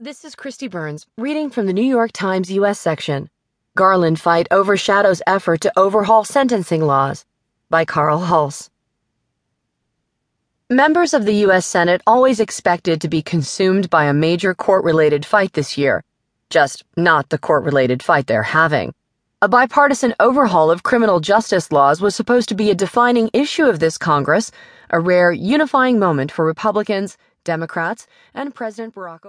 This is Kristi Burns reading from the New York Times U.S. section. Garland Fight Overshadows Effort to Overhaul Sentencing Laws by Carl Hulse. Members of the U.S. Senate always expected to be consumed by a major court related fight this year, just not the court related fight they're having. A bipartisan overhaul of criminal justice laws was supposed to be a defining issue of this Congress, a rare unifying moment for Republicans, Democrats, and President Barack Obama.